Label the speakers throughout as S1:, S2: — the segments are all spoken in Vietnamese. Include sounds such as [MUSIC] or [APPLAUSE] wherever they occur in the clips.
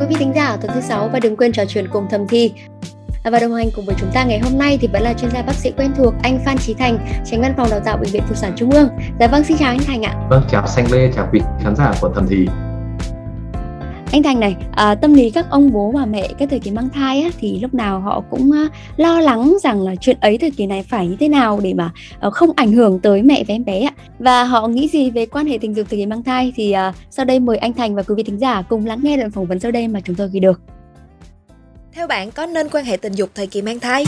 S1: quý vị thính giả ở tuần thứ sáu và đừng quên trò chuyện cùng thầm thi. Và đồng hành cùng với chúng ta ngày hôm nay thì vẫn là chuyên gia bác sĩ quen thuộc anh Phan Trí Thành, tránh văn phòng đào tạo bệnh viện Phụ sản Trung ương. Dạ vâng, xin chào anh Thành ạ.
S2: Vâng, chào Xanh Lê, chào quý khán giả của thầm thì.
S1: Anh Thành này, à, tâm lý các ông bố bà mẹ cái thời kỳ mang thai á, thì lúc nào họ cũng à, lo lắng rằng là chuyện ấy thời kỳ này phải như thế nào để mà à, không ảnh hưởng tới mẹ và em bé ạ. Và họ nghĩ gì về quan hệ tình dục thời kỳ mang thai thì à, sau đây mời anh Thành và quý vị thính giả cùng lắng nghe đoạn phỏng vấn sau đây mà chúng tôi ghi được.
S3: Theo bạn có nên quan hệ tình dục thời kỳ mang thai?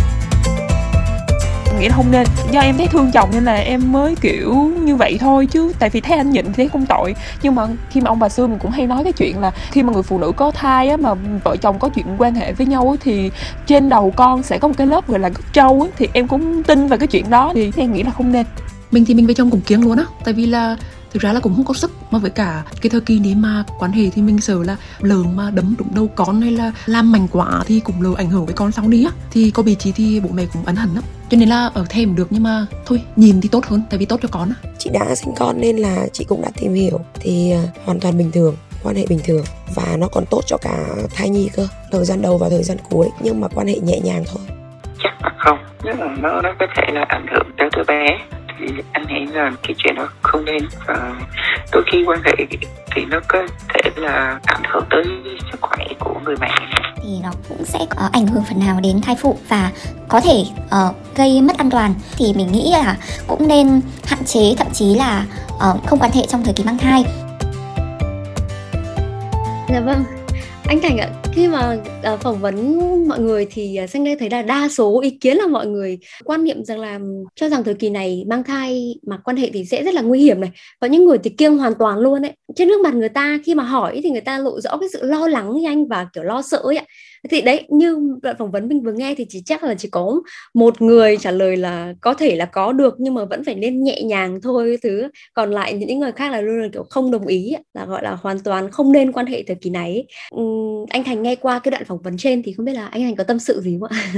S4: Nghĩ là không nên. Do em thấy thương chồng nên là em mới kiểu như vậy thôi chứ. Tại vì thấy anh nhịn thì thấy không tội. Nhưng mà khi mà ông bà xưa mình cũng hay nói cái chuyện là khi mà người phụ nữ có thai á, mà vợ chồng có chuyện quan hệ với nhau á, thì trên đầu con sẽ có một cái lớp gọi là gốc trâu á, thì em cũng tin vào cái chuyện đó. Thì em nghĩ là không nên.
S5: Mình thì mình với chồng cũng kiến luôn á. Tại vì là thực ra là cũng không có sức mà với cả cái thời kỳ nếu mà quan hệ thì mình sợ là lỡ mà đấm đụng đầu con hay là làm mạnh quá thì cũng lỡ ảnh hưởng với con sau đi á. Thì có bị trí thì bố mẹ cũng ấn hận lắm. Cho nên là ở thêm được nhưng mà thôi nhìn thì tốt hơn tại vì tốt cho con á.
S3: Chị đã sinh con nên là chị cũng đã tìm hiểu. Thì à, hoàn toàn bình thường quan hệ bình thường. Và nó còn tốt cho cả thai nhi cơ thời gian đầu và thời gian cuối. Nhưng mà quan hệ nhẹ nhàng thôi.
S6: Chắc là không. Nhưng mà nó nó có thể là ảnh hưởng tới đứa bé thì anh nghĩ là cái chuyện đó không nên. Và đôi khi quan hệ thì nó có thể là ảnh hưởng tới sức khỏe của người mẹ.
S7: Thì nó cũng sẽ có ảnh hưởng phần nào đến thai phụ và có thể uh, gây mất an toàn. Thì mình nghĩ là cũng nên hạn chế thậm chí là uh, không quan hệ trong thời kỳ mang thai.
S1: Dạ vâng, anh Thành ạ, khi mà uh, phỏng vấn mọi người thì uh, Xanh đây thấy là đa số ý kiến là mọi người quan niệm rằng là cho rằng thời kỳ này mang thai mà quan hệ thì sẽ rất là nguy hiểm này. Có những người thì kiêng hoàn toàn luôn ấy. Trên nước mặt người ta khi mà hỏi thì người ta lộ rõ cái sự lo lắng như anh và kiểu lo sợ ấy ạ. Thì đấy như đoạn phỏng vấn mình vừa nghe thì chỉ chắc là chỉ có một người trả lời là có thể là có được nhưng mà vẫn phải nên nhẹ nhàng thôi thứ. Còn lại những người khác là luôn là kiểu không đồng ý là gọi là hoàn toàn không nên quan hệ thời kỳ này ừ, anh Thành nghe qua cái đoạn phỏng vấn trên thì không biết là anh Thành có tâm sự gì không ạ?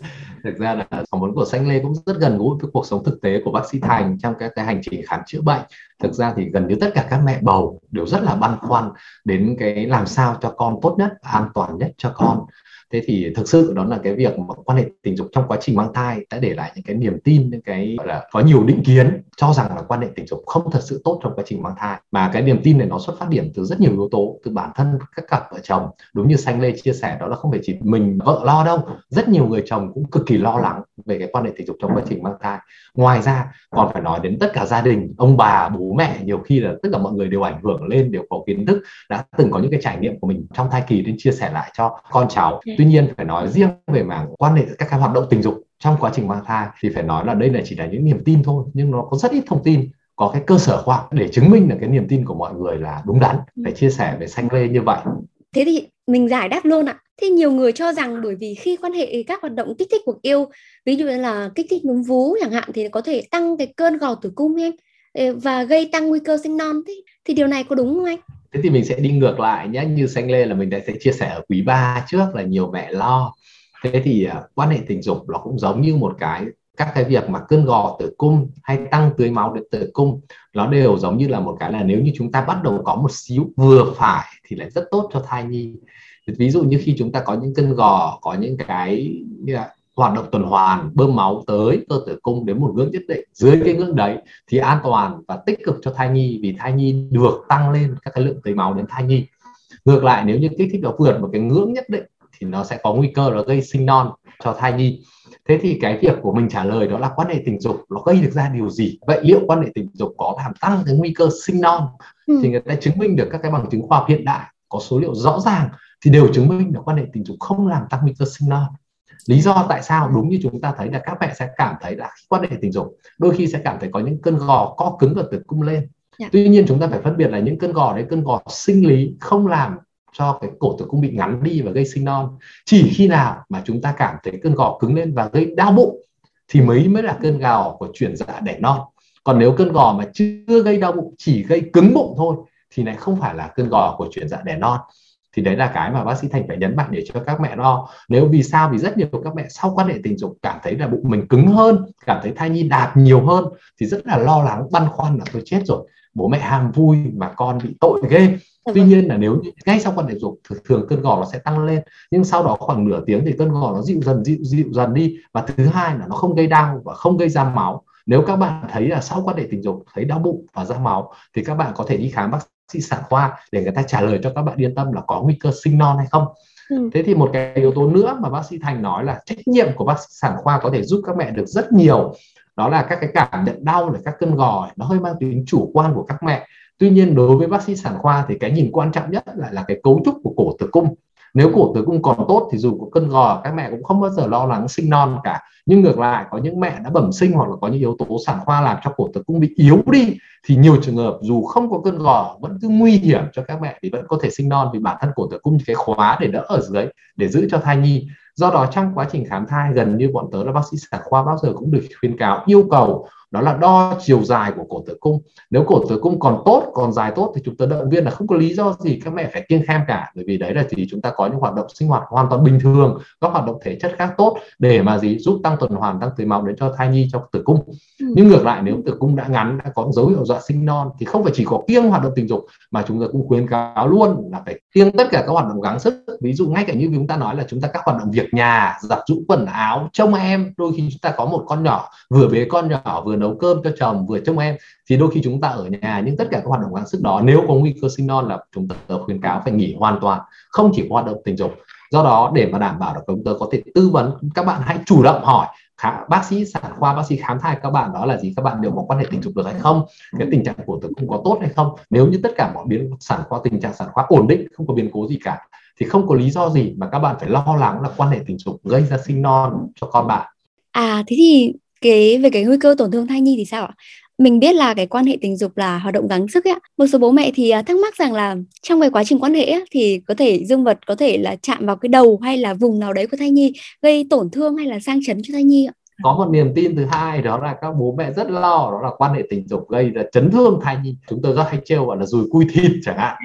S1: [LAUGHS]
S2: thực ra là phỏng vấn của xanh lê cũng rất gần gũi với cuộc sống thực tế của bác sĩ thành trong các cái hành trình khám chữa bệnh. Thực ra thì gần như tất cả các mẹ bầu đều rất là băn khoăn đến cái làm sao cho con tốt nhất, an toàn nhất cho con thế thì thực sự đó là cái việc mà quan hệ tình dục trong quá trình mang thai đã để lại những cái niềm tin, những cái, gọi là, có nhiều định kiến, cho rằng là quan hệ tình dục không thật sự tốt trong quá trình mang thai. Mà cái niềm tin này nó xuất phát điểm từ rất nhiều yếu tố, từ bản thân các cặp vợ chồng. Đúng như xanh lê chia sẻ đó là không phải chỉ mình vợ lo đâu, rất nhiều người chồng cũng cực kỳ lo lắng về cái quan hệ tình dục trong quá trình mang thai. Ngoài ra, còn phải nói đến tất cả gia đình, ông bà, bố mẹ, nhiều khi là tất cả mọi người đều ảnh hưởng lên, đều có kiến thức, đã từng có những cái trải nghiệm của mình trong thai kỳ nên chia sẻ lại cho con cháu tuy nhiên phải nói riêng về mảng quan hệ các cái hoạt động tình dục trong quá trình mang thai thì phải nói là đây là chỉ là những niềm tin thôi nhưng nó có rất ít thông tin có cái cơ sở khoa học để chứng minh là cái niềm tin của mọi người là đúng đắn phải chia sẻ về xanh lê như vậy.
S1: Thế thì mình giải đáp luôn ạ. Thì nhiều người cho rằng bởi vì khi quan hệ các hoạt động kích thích cuộc yêu ví dụ như là kích thích núm vú chẳng hạn thì có thể tăng cái cơn gò tử cung anh và gây tăng nguy cơ sinh non thế. Thì điều này có đúng không anh
S2: thế thì mình sẽ đi ngược lại nhé như xanh lê là mình đã sẽ chia sẻ ở quý ba trước là nhiều mẹ lo. Thế thì uh, quan hệ tình dục nó cũng giống như một cái các cái việc mà cơn gò tử cung hay tăng tưới máu đến tử cung nó đều giống như là một cái là nếu như chúng ta bắt đầu có một xíu vừa phải thì lại rất tốt cho thai nhi. Ví dụ như khi chúng ta có những cơn gò có những cái như là hoạt động tuần hoàn bơm máu tới cơ tử cung đến một ngưỡng nhất định. Dưới cái ngưỡng đấy thì an toàn và tích cực cho thai nhi vì thai nhi được tăng lên các cái lượng tưới máu đến thai nhi. Ngược lại nếu như kích thích nó vượt một cái ngưỡng nhất định thì nó sẽ có nguy cơ là gây sinh non cho thai nhi. Thế thì cái việc của mình trả lời đó là quan hệ tình dục nó gây được ra điều gì? Vậy liệu quan hệ tình dục có làm tăng cái nguy cơ sinh non? Ừ. thì người ta chứng minh được các cái bằng chứng khoa học hiện đại có số liệu rõ ràng thì đều chứng minh là quan hệ tình dục không làm tăng nguy cơ sinh non lý do tại sao đúng như chúng ta thấy là các mẹ sẽ cảm thấy là khi quan hệ tình dục đôi khi sẽ cảm thấy có những cơn gò co cứng ở tử cung lên yeah. Dạ. tuy nhiên chúng ta phải phân biệt là những cơn gò đấy cơn gò sinh lý không làm cho cái cổ tử cung bị ngắn đi và gây sinh non chỉ khi nào mà chúng ta cảm thấy cơn gò cứng lên và gây đau bụng thì mới mới là cơn gò của chuyển dạ đẻ non còn nếu cơn gò mà chưa gây đau bụng chỉ gây cứng bụng thôi thì lại không phải là cơn gò của chuyển dạ đẻ non thì đấy là cái mà bác sĩ thành phải nhấn mạnh để cho các mẹ lo nếu vì sao? Vì rất nhiều các mẹ sau quan hệ tình dục cảm thấy là bụng mình cứng hơn cảm thấy thai nhi đạt nhiều hơn thì rất là lo lắng băn khoăn là tôi chết rồi bố mẹ ham vui mà con bị tội ghê. Dạ tuy vâng. nhiên là nếu ngay sau quan hệ dục thường cơn gò nó sẽ tăng lên nhưng sau đó khoảng nửa tiếng thì cơn gò nó dịu dần dịu dịu dần đi. Và thứ hai là nó không gây đau và không gây ra máu. Nếu các bạn thấy là sau quan hệ tình dục thấy đau bụng và ra máu thì các bạn có thể đi khám bác sĩ sản khoa để người ta trả lời cho các bạn yên tâm là có nguy cơ sinh non hay không. Ừ. thế thì một cái yếu tố nữa mà bác sĩ thành nói là trách nhiệm của bác sĩ sản khoa có thể giúp các mẹ được rất nhiều đó là các cái cảm nhận đau này các cơn gò nó hơi mang tính chủ quan của các mẹ. Tuy nhiên đối với bác sĩ sản khoa thì cái nhìn quan trọng nhất lại là cái cấu trúc của cổ tử cung nếu cổ tử cung còn tốt thì dù có cơn gò các mẹ cũng không bao giờ lo lắng sinh non cả. Nhưng ngược lại, có những mẹ đã bẩm sinh hoặc là có những yếu tố sản khoa làm cho cổ tử cung bị yếu đi, thì nhiều trường hợp dù không có cơn gò vẫn cứ nguy hiểm cho các mẹ thì vẫn có thể sinh non vì bản thân cổ tử cung cái khóa để đỡ ở dưới, để giữ cho thai nhi. Do đó trong quá trình khám thai, gần như bọn tớ là bác sĩ sản khoa bao giờ cũng được khuyên cáo, yêu cầu đó là đo chiều dài của cổ tử cung. Nếu cổ tử cung còn tốt còn dài tốt thì chúng ta động viên là không có lý do gì các mẹ phải kiêng khem cả. Bởi vì đấy là gì? Chúng ta có những hoạt động sinh hoạt hoàn toàn bình thường các hoạt động thể chất khác tốt để mà gì? Giúp tăng tuần hoàn tăng tưới máu đến cho thai nhi trong tử cung. Ừ. nhưng ngược lại nếu tử cung đã ngắn đã có dấu hiệu dọa sinh non thì không phải chỉ có kiêng hoạt động tình dục mà chúng ta cũng khuyến cáo luôn là phải kiêng tất cả các hoạt động gắng sức. Ví dụ ngay cả như chúng ta nói là chúng ta các hoạt động việc nhà giặt rũ quần áo trông em đôi khi chúng ta có một con nhỏ vừa bế con nhỏ vừa nấu cơm cho chồng vừa trông em thì đôi khi chúng ta ở nhà nhưng tất cả các hoạt động gắng sức đó nếu có nguy cơ sinh non là chúng ta khuyến cáo phải nghỉ hoàn toàn không chỉ hoạt động tình dục. Do đó để mà đảm bảo được chúng ta có thể tư vấn các bạn hãy chủ động hỏi khá, bác sĩ sản khoa bác sĩ khám thai các bạn đó là gì các bạn đều có quan hệ tình dục được hay không cái tình trạng của tử cung có tốt hay không. Nếu như tất cả mọi biến sản khoa tình trạng sản khoa ổn định không có biến cố gì cả thì không có lý do gì mà các bạn phải lo lắng là quan hệ tình dục gây ra sinh non cho con bạn.
S1: À thế thì cái về cái nguy cơ tổn thương thai nhi thì sao ạ? Mình biết là cái quan hệ tình dục là hoạt động gắng sức ấy một số bố mẹ thì à, thắc mắc rằng là trong cái quá trình quan hệ ấy, thì có thể dương vật có thể là chạm vào cái đầu hay là vùng nào đấy của thai nhi gây tổn thương hay là sang chấn cho thai nhi ạ?
S2: Có một niềm tin thứ hai đó là các bố mẹ rất lo đó là quan hệ tình dục gây ra chấn thương thai nhi. Chúng tôi rất hay trêu gọi là dùi cui thịt chẳng hạn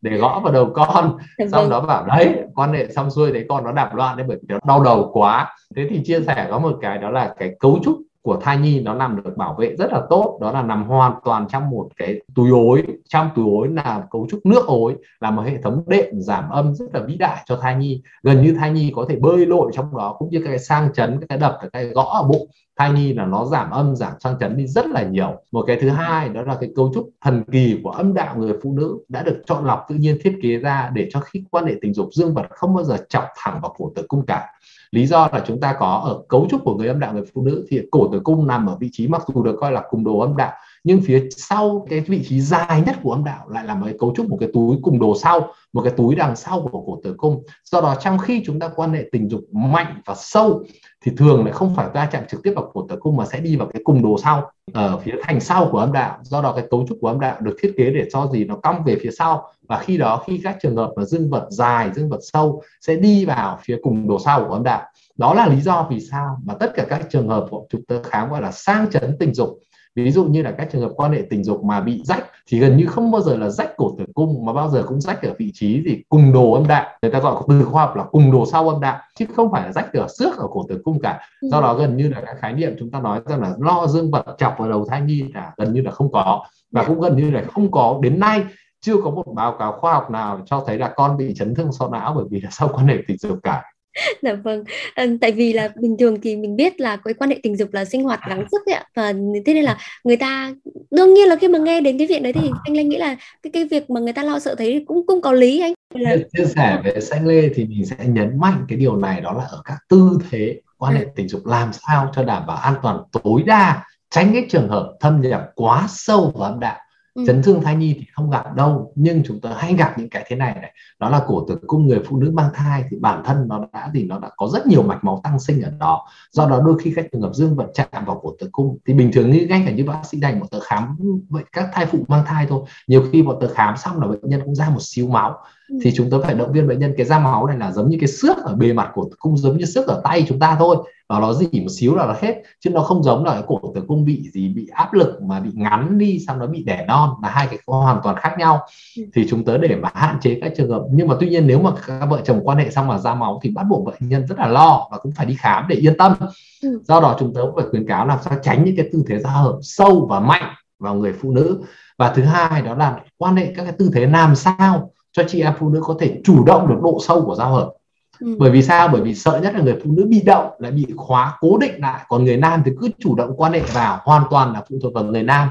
S2: để gõ vào đầu con. Xong đó bảo đấy quan hệ xong xuôi đấy con nó đạp loạn đấy bởi vì nó đau đầu quá. Thế thì chia sẻ có một cái đó là cái cấu trúc của thai nhi nó nằm được bảo vệ rất là tốt, đó là nằm hoàn toàn trong một cái túi ối, trong túi ối là cấu trúc nước ối, là một hệ thống đệm giảm âm rất là vĩ đại cho thai nhi. Gần như thai nhi có thể bơi lội trong đó, cũng như cái sang chấn cái đập cái gõ ở bụng. Thai nhi là nó giảm âm, giảm sang chấn đi rất là nhiều. Một cái thứ hai, đó là cái cấu trúc thần kỳ của âm đạo người phụ nữ đã được chọn lọc tự nhiên thiết kế ra để cho khi quan hệ tình dục dương vật không bao giờ chọc thẳng vào cổ tử cung cả lý do là chúng ta có ở cấu trúc của người âm đạo, người phụ nữ thì cổ tử cung nằm ở vị trí mặc dù được coi là cùng đồ âm đạo nhưng phía sau cái vị trí dài nhất của âm đạo lại là một cái cấu trúc, một cái túi cùng đồ sau, một cái túi đằng sau của cổ tử cung. Do đó trong khi chúng ta quan hệ tình dục mạnh và sâu, thì thường lại không phải va chạm trực tiếp vào cổ tử cung mà sẽ đi vào cái cùng đồ sau, ở phía thành sau của âm đạo. Do đó cái cấu trúc của âm đạo được thiết kế để cho gì? Nó cong về phía sau. Và khi đó, khi các trường hợp mà dương vật dài, dương vật sâu sẽ đi vào phía cùng đồ sau của âm đạo. Đó là lý do vì sao mà tất cả các trường hợp chúng ta khám gọi là sang chấn tình dục ví dụ như là các trường hợp quan hệ tình dục mà bị rách thì gần như không bao giờ là rách cổ tử cung mà bao giờ cũng rách ở vị trí gì? Cùng đồ âm đạo. Người ta gọi từ khoa học là cùng đồ sau âm đạo chứ không phải là rách ở xước ở cổ tử cung cả. Ừ. do đó gần như là các khái niệm chúng ta nói rằng là lo dương vật chọc vào đầu thai nhi là gần như là không có. Và dạ. cũng gần như là không có. Đến nay chưa có một báo cáo khoa học nào cho thấy là con bị chấn thương sọ não bởi vì là sau quan hệ tình dục cả [LAUGHS]
S1: dạ vâng. À, tại vì là bình thường thì mình biết là cái quan hệ tình dục là sinh hoạt gắng sức ấy ạ. Và thế nên là người ta đương nhiên là khi mà nghe đến cái việc đấy thì anh Lê nghĩ là cái cái việc mà người ta lo sợ thấy cũng cũng có lý anh.
S2: Là... chia sẻ về xanh lê thì mình sẽ nhấn mạnh cái điều này đó là ở các tư thế quan hệ tình dục làm sao cho đảm bảo an toàn tối đa tránh cái trường hợp thâm nhập quá sâu vào âm đạo Ừ. chấn thương thai nhi thì không gặp đâu nhưng chúng ta hay gặp những cái thế này này. Đó là cổ tử cung người phụ nữ mang thai thì bản thân nó đã thì nó đã có rất nhiều mạch máu tăng sinh ở đó. Do đó đôi khi các trường hợp dương vật chạm vào cổ tử cung thì bình thường như ngay cả như bác sĩ đành một tờ khám vậy các thai phụ mang thai thôi. Nhiều khi một tờ khám xong là bệnh nhân cũng ra một xíu máu. Ừ. thì chúng ta phải động viên bệnh nhân cái da máu này là giống như cái xước ở bề mặt của tử cung giống như xước ở tay chúng ta thôi và nó dỉ một xíu là nó hết chứ nó không giống là cái cổ tử cung bị gì bị áp lực mà bị ngắn đi xong nó bị đẻ non là hai cái hoàn toàn khác nhau. Ừ. thì chúng tớ để mà hạn chế các trường hợp. Nhưng mà tuy nhiên nếu mà các vợ chồng quan hệ xong mà ra máu thì bắt buộc bệnh nhân rất là lo và cũng phải đi khám để yên tâm. Ừ. do đó chúng tớ cũng phải khuyến cáo làm sao tránh những cái tư thế ra hở sâu và mạnh vào người phụ nữ. Và thứ hai đó là quan hệ các cái tư thế làm sao cho chị em phụ nữ có thể chủ động được độ sâu của giao hợp ừ. bởi vì sao? Bởi vì sợ nhất là người phụ nữ bị động, lại bị khóa, cố định lại. Còn người nam thì cứ chủ động quan hệ vào, hoàn toàn là phụ thuộc vào người nam.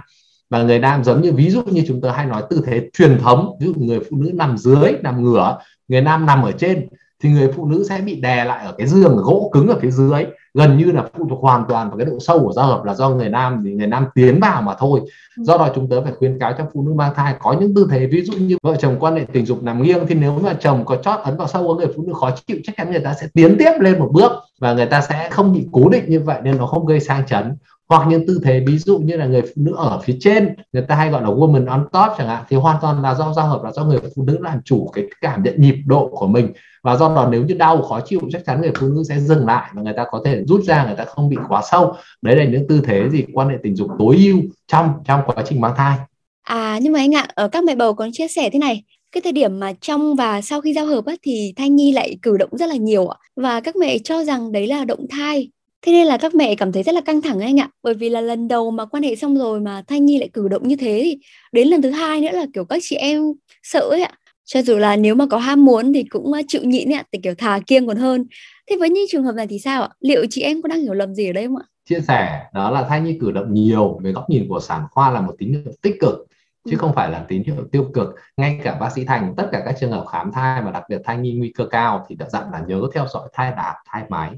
S2: Và người nam giống như ví dụ như chúng ta hay nói tư thế truyền thống, ví dụ người phụ nữ nằm dưới, nằm ngửa, người nam nằm ở trên thì người phụ nữ sẽ bị đè lại ở cái giường gỗ cứng ở phía dưới. Gần như là phụ thuộc hoàn toàn vào cái độ sâu của giao hợp là do người nam thì người nam tiến vào mà thôi. Ừ. do đó chúng tớ phải khuyến cáo cho phụ nữ mang thai có những tư thế ví dụ như vợ chồng quan hệ tình dục nằm nghiêng thì nếu mà chồng có chót ấn vào sâu của người phụ nữ khó chịu chắc chắn người ta sẽ tiến tiếp lên một bước và người ta sẽ không bị cố định như vậy nên nó không gây sang chấn. Hoặc những tư thế ví dụ như là người phụ nữ ở phía trên người ta hay gọi là woman on top chẳng hạn thì hoàn toàn là do giao hợp là do người phụ nữ làm chủ cái cảm nhận nhịp độ của mình và do đó nếu như đau khó chịu chắc chắn người phụ nữ sẽ dừng lại và người ta có thể rút ra người ta không bị quá sâu. Đấy là những tư thế gì quan hệ tình dục tối ưu trong trong quá trình mang thai.
S1: À nhưng mà anh ạ ở các mẹ bầu còn chia sẻ thế này cái thời điểm mà trong và sau khi giao hợp á, thì thai nhi lại cử động rất là nhiều và các mẹ cho rằng đấy là động thai. Thế nên là các mẹ cảm thấy rất là căng thẳng anh ạ bởi vì là lần đầu mà quan hệ xong rồi mà thai nhi lại cử động như thế thì đến lần thứ hai nữa là kiểu các chị em sợ ấy ạ cho dù là nếu mà có ham muốn thì cũng chịu nhịn ạ thì kiểu thà kiêng còn hơn. Thế với những trường hợp này thì sao ạ? Liệu chị em có đang hiểu lầm gì ở đây không ạ?
S2: Chia sẻ đó là thai nhi cử động nhiều về góc nhìn của sản khoa là một tín hiệu tích cực chứ ừ. không phải là tín hiệu tiêu cực. Ngay cả bác sĩ thành tất cả các trường hợp khám thai và đặc biệt thai nhi nguy cơ cao thì đã dặn là nhớ theo dõi thai đạt thai máy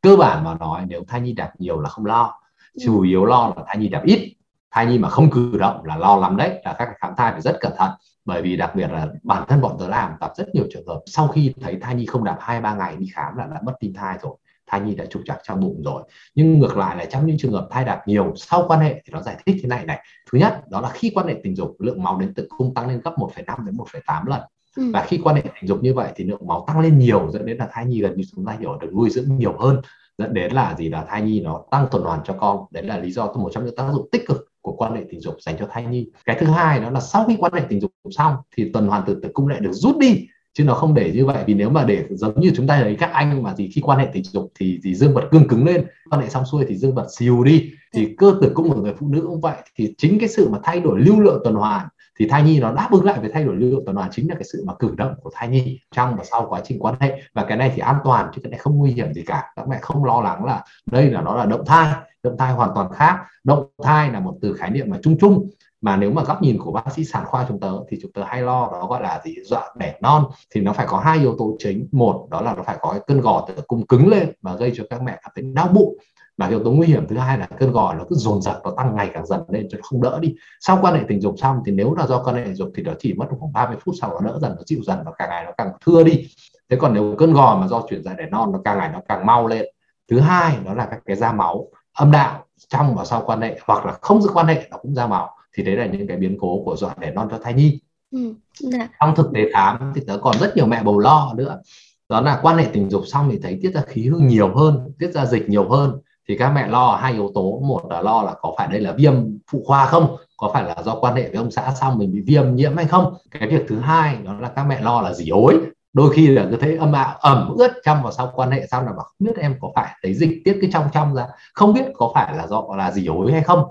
S2: cơ bản mà nói nếu thai nhi đạp nhiều là không lo ừ. chủ yếu lo là thai nhi đạp ít thai nhi mà không cử động là lo lắm đấy là các khám thai phải rất cẩn thận. Bởi vì đặc biệt là bản thân bọn tớ làm gặp rất nhiều trường hợp sau khi thấy thai nhi không đạp hai ba ngày đi khám là đã mất tim thai rồi thai nhi đã trục trặc trong bụng rồi. Nhưng ngược lại là trong những trường hợp thai đạp nhiều sau quan hệ thì nó giải thích thế này này. Thứ nhất đó là khi quan hệ tình dục lượng máu đến tử cung tăng lên gấp 1,5 đến 1,8 lần. Ừ. và khi quan hệ tình dục như vậy thì lượng máu tăng lên nhiều dẫn đến là thai nhi gần như chúng ta hiểu được nuôi dưỡng nhiều hơn dẫn đến là gì? Là thai nhi nó tăng tuần hoàn cho con. Đấy là lý do một trong những tác dụng tích cực quan hệ tình dục dành cho thai nhi. Cái thứ hai đó là sau khi quan hệ tình dục xong thì tuần hoàn từ tử cung lại được rút đi chứ nó không để như vậy. Vì nếu mà để giống như chúng ta thấy các anh mà gì khi quan hệ tình dục thì thì dương vật cương cứng lên quan hệ xong xuôi thì dương vật xìu đi. Thì cơ tử cung của người phụ nữ cũng vậy. Thì chính cái sự mà thay đổi lưu lượng tuần hoàn thì thai nhi nó đáp ứng lại với thay đổi lưu lượng tuần hoàn chính là cái sự mà cử động của thai nhi trong và sau quá trình quan hệ. Và cái này thì an toàn chứ cái này không nguy hiểm gì cả. Các mẹ không lo lắng là đây là nó là động thai động thai hoàn toàn khác. Động thai là một từ khái niệm mà chung chung. Mà nếu mà góc nhìn của bác sĩ sản khoa chúng tớ thì chúng tớ hay lo đó gọi là gì? Dọa đẻ non. Thì nó phải có hai yếu tố chính. Một, đó là nó phải có cái cơn gò tử cung cứng lên và gây cho các mẹ cảm thấy đau bụng. Và yếu tố nguy hiểm thứ hai là cơn gò nó cứ dồn dập, nó tăng ngày càng dần lên cho nó không đỡ đi. Sau quan hệ tình dục xong thì nếu là do quan hệ tình dục thì nó chỉ mất khoảng 30 phút sau nó đỡ dần, nó dịu dần và càng ngày nó càng thưa đi. Thế còn nếu cơn gò mà do chuyển dạ đẻ non, nó càng ngày nó càng mau lên. Thứ hai đó là các cái da máu âm đạo trong và sau quan hệ hoặc là không giữ quan hệ nó cũng ra máu thì đấy là những cái biến cố của dọa đẻ non cho thai nhi. Ừ, dạ. trong thực tế khám thì tớ còn rất nhiều mẹ bầu lo nữa. Đó là quan hệ tình dục xong thì thấy tiết ra khí hư nhiều hơn tiết ra dịch nhiều hơn. Thì các mẹ lo hai yếu tố. Một là lo là có phải đây là viêm phụ khoa không? Có phải là do quan hệ với ông xã xong mình bị viêm nhiễm hay không? Cái việc thứ hai đó là các mẹ lo là gì ối đôi khi là cứ thấy âm ạo ẩm ướt trong và sau quan hệ xong là bảo không biết em có phải thấy dịch tiết cái trong trong ra. Không biết có phải là do là gì ối hay không.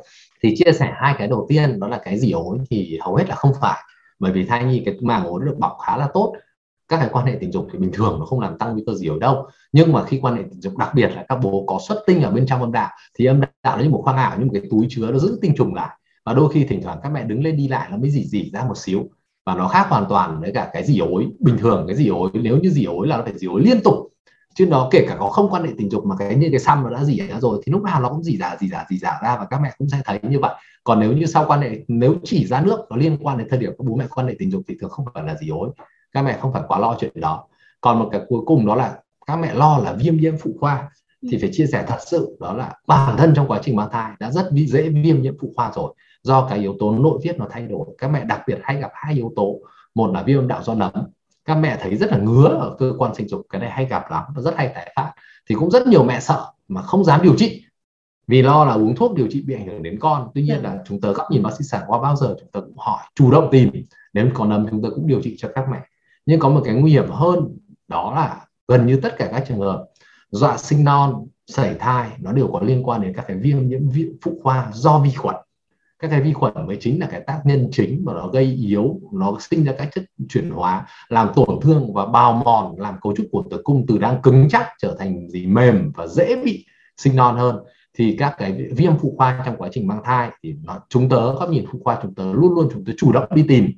S2: Thì chia sẻ hai cái đầu tiên, đó là cái gì ối thì hầu hết là không phải. Bởi vì thai nhi cái màng ối được bọc khá là tốt. Các cái quan hệ tình dục thì bình thường nó không làm tăng nguy cơ gì ở đâu. Nhưng mà khi quan hệ tình dục đặc biệt là các bố có xuất tinh ở bên trong âm đạo, thì âm đạo nó như một khoang ảo, như một cái túi chứa nó giữ tinh trùng lại. Và đôi khi thỉnh thoảng các mẹ đứng lên đi lại nó mới dỉ dỉ ra một xíu và nó khác hoàn toàn với cả cái dỉ ối. Bình thường cái dỉ ối nếu như dỉ ối là nó phải dỉ ối liên tục. Chứ nó kể cả có không quan hệ tình dục mà cái như cái xăm nó đã dỉ ra rồi thì lúc nào nó cũng dỉ ra dỉ ra dỉ ra ra và các mẹ cũng sẽ thấy như vậy. Còn nếu như sau quan hệ nếu chỉ ra nước nó liên quan đến thời điểm các bố mẹ quan hệ tình dục thì thường không phải là dỉ ối. Các mẹ không phải quá lo chuyện đó. Còn một cái cuối cùng đó là các mẹ lo là viêm nhiễm phụ khoa thì phải chia sẻ thật sự đó là bản thân trong quá trình mang thai đã rất dễ viêm nhiễm phụ khoa rồi do cái yếu tố nội tiết nó thay đổi, các mẹ đặc biệt hay gặp hai yếu tố. Một là viêm đạo do nấm. Các mẹ thấy rất là ngứa ở cơ quan sinh dục, cái này hay gặp lắm và rất hay tái phát. Thì cũng rất nhiều mẹ sợ mà không dám điều trị. Vì lo là uống thuốc điều trị bị ảnh hưởng đến con. Tuy nhiên là chúng tớ góc nhìn bác sĩ sản khoa bao giờ chúng tớ cũng hỏi, chủ động tìm. Nếu có nấm chúng tớ cũng điều trị cho các mẹ. Nhưng có một cái nguy hiểm hơn, đó là gần như tất cả các trường hợp, dọa sinh non, sảy thai, nó đều có liên quan đến các cái viêm nhiễm phụ khoa do vi khuẩn các cái vi khuẩn mới chính là cái tác nhân chính mà nó gây yếu, nó sinh ra các chất chuyển hóa, làm tổn thương và bào mòn, làm cấu trúc của tử cung từ đang cứng chắc trở thành gì mềm và dễ bị sinh non hơn. Thì các cái viêm phụ khoa trong quá trình mang thai thì nó, chúng tớ, góc nhìn phụ khoa chúng tớ luôn luôn chúng tớ chủ động đi tìm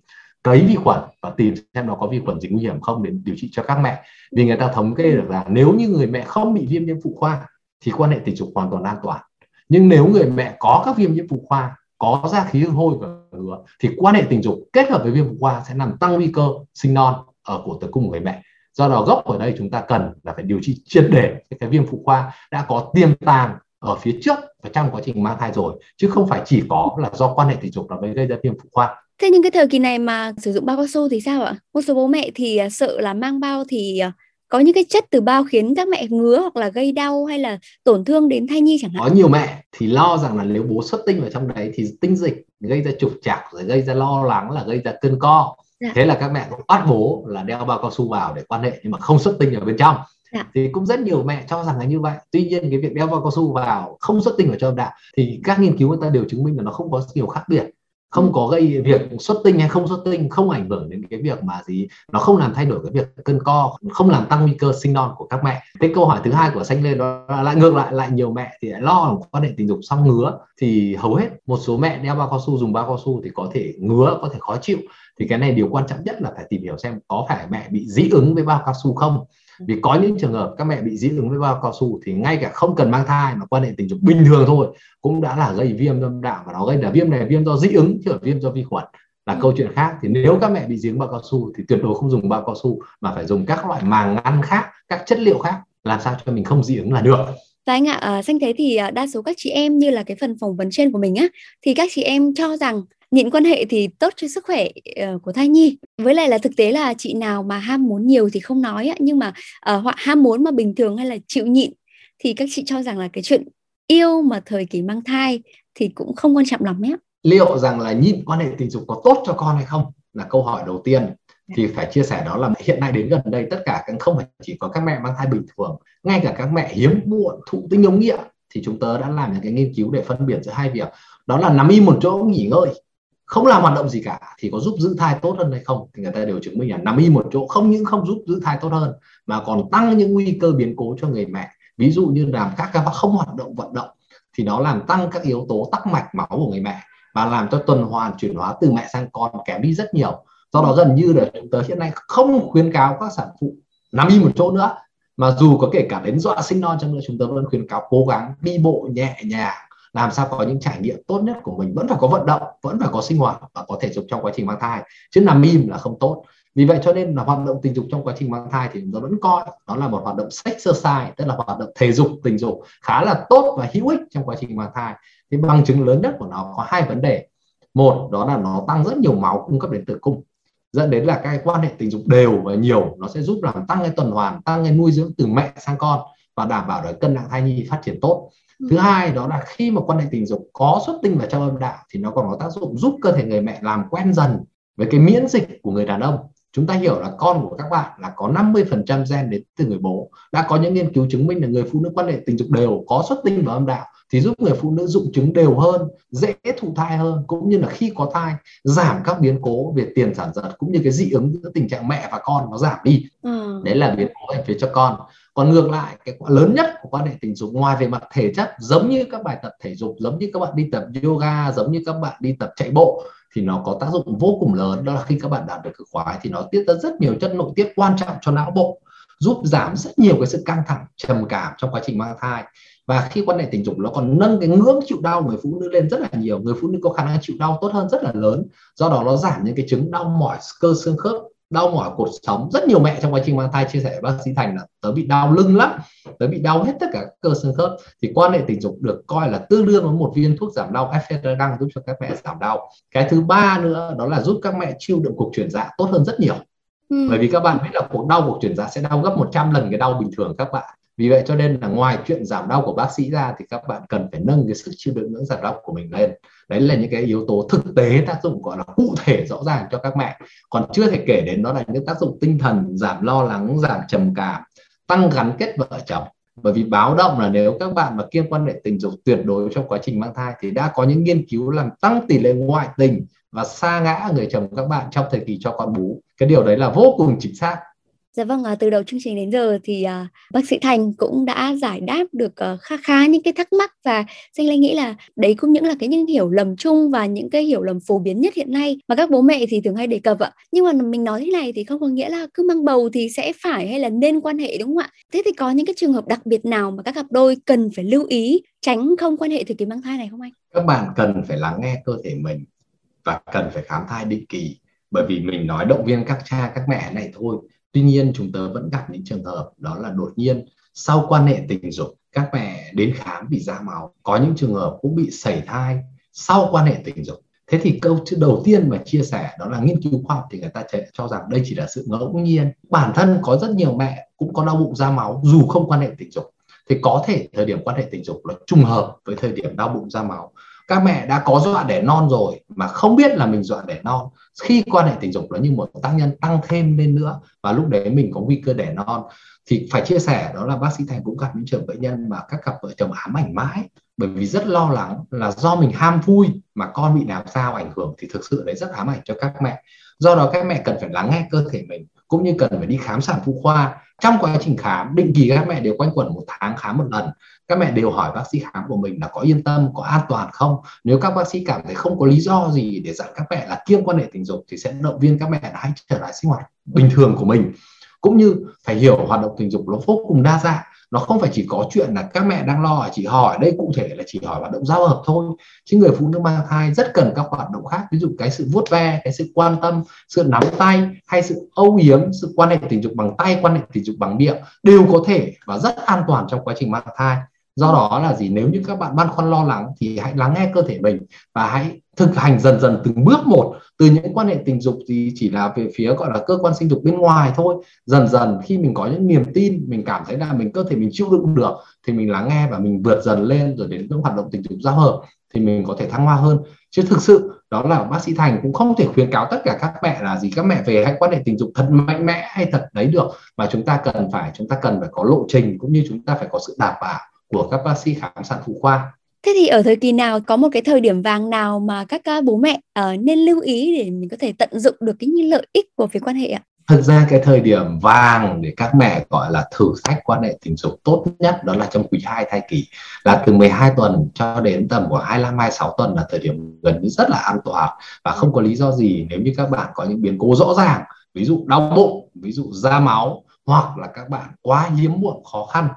S2: cấy vi khuẩn và tìm xem nó có vi khuẩn gì nguy hiểm không để điều trị cho các mẹ. Vì người ta thống kê được là nếu như người mẹ không bị viêm nhiễm phụ khoa thì quan hệ tình dục hoàn toàn an toàn. Nhưng nếu người mẹ có các viêm nhiễm phụ khoa có ra khí hôi và ngứa thì quan hệ tình dục kết hợp với viêm phụ khoa sẽ làm tăng nguy cơ sinh non ở của tử cung của người mẹ do đó gốc ở đây chúng ta cần là phải điều trị triệt để cái viêm phụ khoa đã có tiềm tàng ở phía trước và trong quá trình mang thai rồi, chứ không phải chỉ có là do quan hệ tình dục là mới gây ra viêm phụ khoa
S1: Thế nhưng cái thời kỳ này mà sử dụng bao cao su thì sao ạ? Một số bố mẹ thì à, sợ là mang bao thì à, có những cái chất từ bao khiến các mẹ ngứa hoặc là gây đau hay là tổn thương đến thai nhi chẳng hạn.
S2: Có nhiều mẹ thì lo rằng là nếu bố xuất tinh vào trong đấy thì tinh dịch gây ra trục trặc rồi gây ra lo lắng là gây ra cơn co. Dạ. Thế là các mẹ cũng bắt bố là đeo bao cao su vào để quan hệ nhưng mà không xuất tinh ở bên trong. Dạ. thì cũng rất nhiều mẹ cho rằng là như vậy tuy nhiên cái việc đeo bao cao su vào không xuất tinh vào âm đạo thì các nghiên cứu người ta đều chứng minh là nó không có nhiều khác biệt không ừ. có gây việc xuất tinh hay không xuất tinh không ảnh hưởng đến cái việc mà gì nó không làm thay đổi cái việc cân co không làm tăng nguy cơ sinh non của các mẹ. Cái câu hỏi thứ hai của xanh lên đó là lại ngược lại lại nhiều mẹ thì lại lo quan hệ tình dục xong ngứa thì hầu hết một số mẹ đeo bao cao su dùng bao cao su thì có thể ngứa có thể khó chịu. Thì cái này điều quan trọng nhất là phải tìm hiểu xem có phải mẹ bị dị ứng với bao cao su không vì có những trường hợp các mẹ bị dị ứng với bao cao su thì ngay cả không cần mang thai mà quan hệ tình dục bình thường thôi cũng đã là gây viêm âm đạo và nó gây là viêm này viêm do dị ứng chứ là viêm do vi khuẩn. Là câu chuyện khác thì nếu các mẹ bị dị ứng bao cao su thì tuyệt đối không dùng bao cao su mà phải dùng các loại màng ngăn khác các chất liệu khác làm sao cho mình không dị ứng là được.
S1: Và anh ạ, à, xanh thấy thì à, đa số các chị em như là cái phần phỏng vấn trên của mình á, thì các chị em cho rằng nhịn quan hệ thì tốt cho sức khỏe uh, của thai nhi. Với lại là thực tế là chị nào mà ham muốn nhiều thì không nói nhưng mà uh, hoặc ham muốn mà bình thường hay là chịu nhịn thì các chị cho rằng là cái chuyện yêu mà thời kỳ mang thai thì cũng không quan trọng lắm nhé.
S2: Liệu rằng là nhịn quan hệ tình dục có tốt cho con hay không là câu hỏi đầu tiên. Thì phải chia sẻ đó là hiện nay đến gần đây tất cả các không phải chỉ có các mẹ mang thai bình thường ngay cả các mẹ hiếm muộn thụ tinh ống nghiệm thì chúng tớ đã làm những cái nghiên cứu để phân biệt giữa hai việc. Đó là nằm im một chỗ nghỉ ngơi không làm hoạt động gì cả, thì có giúp giữ thai tốt hơn hay không thì người ta đều chứng minh là nằm y một chỗ, không những không giúp giữ thai tốt hơn, mà còn tăng những nguy cơ biến cố cho người mẹ. Ví dụ như làm các các bác không hoạt động, vận động, thì nó làm tăng các yếu tố tắc mạch máu của người mẹ và làm cho tuần hoàn chuyển hóa từ mẹ sang con kém đi rất nhiều. Do đó gần như là chúng ta hiện nay không khuyến cáo các sản phụ nằm y một chỗ nữa, mà dù có kể cả đến dọa sinh non trong nữa, chúng tôi vẫn khuyến cáo cố gắng đi bộ nhẹ nhàng làm sao có những trải nghiệm tốt nhất của mình? Vẫn phải có vận động, vẫn phải có sinh hoạt và có thể dục trong quá trình mang thai. Chứ nằm im là không tốt. Vì vậy cho nên là hoạt động tình dục trong quá trình mang thai thì nó vẫn coi đó là một hoạt động exercise tức là hoạt động thể dục, tình dục khá là tốt và hữu ích trong quá trình mang thai. Thì bằng chứng lớn nhất của nó có hai vấn đề. Một, đó là nó tăng rất nhiều máu cung cấp đến tử cung. Dẫn đến là cái quan hệ tình dục đều và nhiều nó sẽ giúp làm tăng cái tuần hoàn, tăng cái nuôi dưỡng từ mẹ sang con và đảm bảo được cân nặng thai nhi phát triển tốt thứ hai đó là khi mà quan hệ tình dục có xuất tinh vào trong âm đạo thì nó còn có tác dụng giúp cơ thể người mẹ làm quen dần với cái miễn dịch của người đàn ông. Chúng ta hiểu là con của các bạn là có 50% gen đến từ người bố đã có những nghiên cứu chứng minh là người phụ nữ quan hệ tình dục đều có xuất tinh vào âm đạo thì giúp người phụ nữ dụng chứng đều hơn dễ thụ thai hơn cũng như là khi có thai giảm các biến cố về tiền sản giật cũng như cái dị ứng giữa tình trạng mẹ và con nó giảm đi. Ừ. đấy là biến cố về phía cho con còn ngược lại, cái quả lớn nhất của quan hệ tình dục ngoài về mặt thể chất, giống như các bài tập thể dục, giống như các bạn đi tập yoga, giống như các bạn đi tập chạy bộ, thì nó có tác dụng vô cùng lớn. Đó là khi các bạn đạt được cực khoái thì nó tiết ra rất nhiều chất nội tiết quan trọng cho não bộ, giúp giảm rất nhiều cái sự căng thẳng, trầm cảm trong quá trình mang thai. Và khi quan hệ tình dục nó còn nâng cái ngưỡng chịu đau người phụ nữ lên rất là nhiều, người phụ nữ có khả năng chịu đau tốt hơn rất là lớn. Do đó nó giảm những cái chứng đau mỏi, cơ xương khớp đau mỏi cột sống. Rất nhiều mẹ trong quá trình mang thai chia sẻ với bác sĩ thành là tớ bị đau lưng lắm tớ bị đau hết tất cả các cơ xương khớp. Thì quan hệ tình dục được coi là tương đương với một viên thuốc giảm đau đang giúp cho các mẹ giảm đau. Cái thứ ba nữa đó là giúp các mẹ chịu đựng cuộc chuyển dạ tốt hơn rất nhiều. Ừ. bởi vì các bạn biết là cuộc đau cuộc chuyển dạ sẽ đau gấp 100 lần cái đau bình thường các bạn vì vậy cho nên là ngoài chuyện giảm đau của bác sĩ ra thì các bạn cần phải nâng cái sức chịu đựng ngưỡng giảm đau của mình lên. Đấy là những cái yếu tố thực tế tác dụng, gọi là cụ thể, rõ ràng cho các mẹ. Còn chưa thể kể đến đó là những tác dụng tinh thần, giảm lo lắng, giảm trầm cảm, tăng gắn kết vợ chồng. Bởi vì báo động là nếu các bạn mà kiêng quan hệ tình dục tuyệt đối trong quá trình mang thai thì đã có những nghiên cứu làm tăng tỷ lệ ngoại tình và xa ngã người chồng các bạn trong thời kỳ cho con bú. Cái điều đấy là vô cùng chính xác.
S1: Dạ vâng, à, từ đầu chương trình đến giờ thì à, bác sĩ Thành cũng đã giải đáp được ờ, à, khá khá những cái thắc mắc và Danh Lê nghĩ là đấy cũng những là cái những hiểu lầm chung và những cái hiểu lầm phổ biến nhất hiện nay mà các bố mẹ thì thường hay đề cập ạ. Nhưng mà mình nói thế này thì không có nghĩa là cứ mang bầu thì sẽ phải hay là nên quan hệ đúng không ạ? Thế thì có những cái trường hợp đặc biệt nào mà các cặp đôi cần phải lưu ý tránh không quan hệ thời kỳ mang thai này không anh?
S2: Các bạn cần phải lắng nghe cơ thể mình và cần phải khám thai định kỳ bởi vì mình nói động viên các cha các mẹ này thôi tuy nhiên chúng ta vẫn gặp những trường hợp, đó là đột nhiên sau quan hệ tình dục, các mẹ đến khám bị ra máu, có những trường hợp cũng bị sảy thai sau quan hệ tình dục. Thế thì câu đầu tiên mà chia sẻ đó là nghiên cứu khoa học thì người ta cho rằng đây chỉ là sự ngẫu nhiên. Bản thân có rất nhiều mẹ cũng có đau bụng ra máu dù không quan hệ tình dục. Thì có thể thời điểm quan hệ tình dục là trùng hợp với thời điểm đau bụng ra máu các mẹ đã có dọa đẻ non rồi mà không biết là mình dọa đẻ non. Khi quan hệ tình dục nó như một tác nhân tăng thêm lên nữa và lúc đấy mình có nguy cơ đẻ non. Thì phải chia sẻ đó là bác sĩ thành cũng gặp những trường bệnh nhân mà các cặp vợ chồng ám ảnh mãi. Bởi vì rất lo lắng là do mình ham vui mà con bị làm sao ảnh hưởng thì thực sự đấy rất ám ảnh cho các mẹ. Do đó các mẹ cần phải lắng nghe cơ thể mình cũng như cần phải đi khám sản phụ khoa. Trong quá trình khám, định kỳ các mẹ đều quanh quẩn một tháng khám một lần. Các mẹ đều hỏi bác sĩ khám của mình là có yên tâm, có an toàn không? Nếu các bác sĩ cảm thấy không có lý do gì để dặn các mẹ là kiêng quan hệ tình dục thì sẽ động viên các mẹ là hãy trở lại sinh hoạt bình thường của mình. Cũng như phải hiểu hoạt động tình dục nó vô cùng đa dạng nó không phải chỉ có chuyện là các mẹ đang lo chỉ hỏi, đây cụ thể là chỉ hỏi hoạt động giao hợp thôi. Chứ người phụ nữ mang thai rất cần các hoạt động khác, ví dụ cái sự vuốt ve, cái sự quan tâm, sự nắm tay, hay sự âu yếm, sự quan hệ tình dục bằng tay, quan hệ tình dục bằng miệng, đều có thể và rất an toàn trong quá trình mang thai. Do đó là gì? Nếu như các bạn băn khoăn lo lắng thì hãy lắng nghe cơ thể mình và hãy thực hành dần dần từng bước một, từ những quan hệ tình dục thì chỉ là về phía, gọi là, cơ quan sinh dục bên ngoài thôi. Dần dần khi mình có những niềm tin, mình cảm thấy là mình cơ thể mình chịu đựng được, thì mình lắng nghe và mình vượt dần lên rồi đến những hoạt động tình dục giao hợp thì mình có thể thăng hoa hơn. Chứ thực sự, đó là bác sĩ thành cũng không thể khuyến cáo tất cả các mẹ là gì, các mẹ về hãy quan hệ tình dục thật mạnh mẽ hay thật đấy được, mà chúng ta cần phải, chúng ta cần phải có lộ trình cũng như chúng ta phải có sự đảm bảo của các bác sĩ khám sản phụ khoa.
S1: Thế thì ở thời kỳ nào có một cái thời điểm vàng nào mà các à, bố mẹ uh, nên lưu ý để mình có thể tận dụng được cái những lợi ích của việc quan hệ ạ?
S2: Thật ra cái thời điểm vàng để các mẹ gọi là thử thách quan hệ tình dục tốt nhất đó là trong quý 2 thai kỳ là từ 12 tuần cho đến tầm của 25 26 tuần là thời điểm gần như rất là an toàn và không có lý do gì nếu như các bạn có những biến cố rõ ràng ví dụ đau bụng, ví dụ da máu hoặc là các bạn quá hiếm muộn khó khăn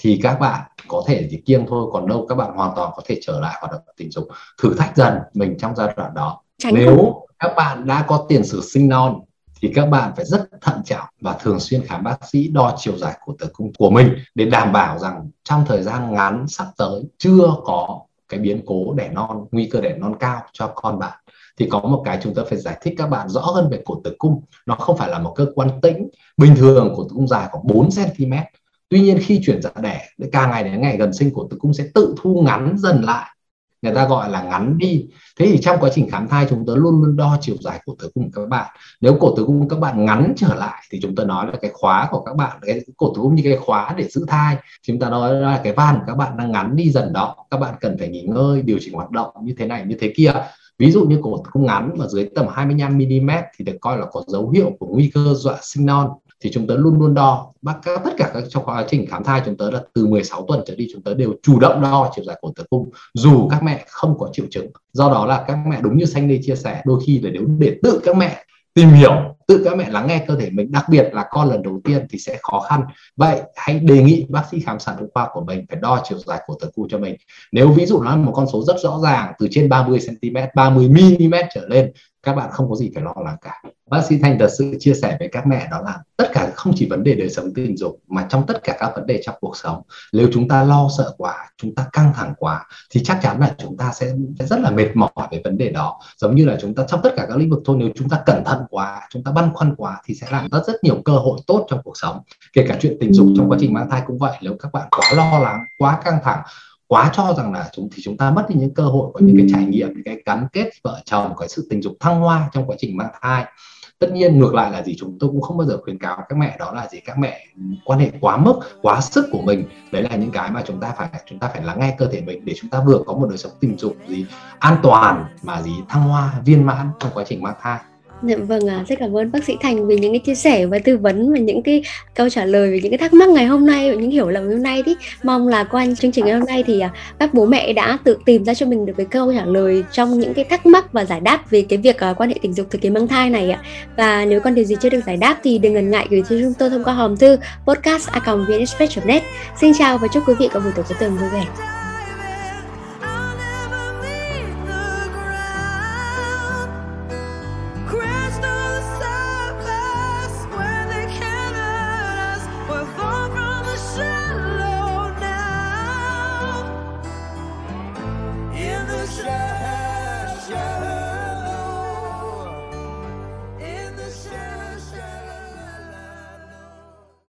S2: thì các bạn có thể chỉ kiêng thôi còn đâu các bạn hoàn toàn có thể trở lại hoạt động tình dục. Thử thách dần mình trong giai đoạn đó. Tránh nếu không? các bạn đã có tiền sử sinh non thì các bạn phải rất thận trọng và thường xuyên khám bác sĩ đo chiều dài của tử cung của mình để đảm bảo rằng trong thời gian ngắn sắp tới chưa có cái biến cố đẻ non nguy cơ đẻ non cao cho con bạn. Thì có một cái chúng ta phải giải thích các bạn rõ hơn về cổ tử cung. Nó không phải là một cơ quan tĩnh. Bình thường cổ tử cung dài khoảng 4 cm tuy nhiên khi chuyển dạ đẻ càng ngày đến ngày gần sinh cổ tử cung sẽ tự thu ngắn dần lại. Người ta gọi là ngắn đi. Thế thì trong quá trình khám thai, chúng ta luôn luôn đo chiều dài cổ tử cung của các bạn. Nếu cổ tử cung các bạn ngắn trở lại, thì chúng ta nói là cái khóa của các bạn, cái cổ tử cung như cái khóa để giữ thai. Chúng ta nói là cái van của các bạn đang ngắn đi dần đó. Các bạn cần phải nghỉ ngơi, điều chỉnh hoạt động như thế này, như thế kia. Ví dụ như cổ tử cung ngắn mà dưới tầm 25 mm thì được coi là có dấu hiệu của nguy cơ dọa sinh non thì chúng tớ luôn luôn đo. Bác các, tất cả các trong quá trình khám thai chúng tớ là từ 16 tuần trở đi chúng tớ đều chủ động đo chiều dài cổ tử cung, dù các mẹ không có triệu chứng. Do đó là các mẹ đúng như xanh đi chia sẻ, đôi khi là nếu để tự các mẹ tìm hiểu, tự các mẹ lắng nghe cơ thể mình, đặc biệt là con lần đầu tiên thì sẽ khó khăn. Vậy hãy đề nghị bác sĩ khám sản phụ khoa của mình phải đo chiều dài của tử cung cho mình. Nếu ví dụ nó là một con số rất rõ ràng, từ trên 30 cm 30 mm trở lên các bạn không có gì phải lo lắng cả. Bác sĩ thanh thật sự chia sẻ với các mẹ đó là tất cả không chỉ vấn đề đời sống tình dục mà trong tất cả các vấn đề trong cuộc sống nếu chúng ta lo sợ quá chúng ta căng thẳng quá thì chắc chắn là chúng ta sẽ, sẽ rất là mệt mỏi về vấn đề đó. Giống như là chúng ta trong tất cả các lĩnh vực thôi nếu chúng ta cẩn thận quá chúng ta băn khoăn quá thì sẽ làm rất rất nhiều cơ hội tốt trong cuộc sống. Kể cả chuyện tình dục trong quá trình mang thai cũng vậy nếu các bạn quá lo lắng quá căng thẳng quá cho rằng là chúng thì chúng ta mất đi những cơ hội có những cái trải nghiệm những cái gắn kết vợ chồng cái sự tình dục thăng hoa trong quá trình mang thai. Tất nhiên ngược lại là gì chúng tôi cũng không bao giờ khuyến cáo các mẹ đó là gì các mẹ quan hệ quá mức quá sức của mình. Đấy là những cái mà chúng ta phải chúng ta phải lắng nghe cơ thể mình để chúng ta vừa có một đời sống tình dục gì an toàn mà gì thăng hoa viên mãn trong quá trình mang thai
S1: Dạ vâng, à, rất cảm ơn bác sĩ Thành vì những cái chia sẻ và tư vấn và những cái câu trả lời về những cái thắc mắc ngày hôm nay và những hiểu lầm hôm nay thì mong là qua chương trình ngày hôm nay thì à, các bố mẹ đã tự tìm ra cho mình được cái câu trả lời trong những cái thắc mắc và giải đáp về cái việc à, quan hệ tình dục thời kỳ mang thai này ạ. Và nếu còn điều gì chưa được giải đáp thì đừng ngần ngại gửi cho chúng tôi thông qua hòm thư podcast net Xin chào và chúc quý vị có buổi tối cuối tuần vui vẻ.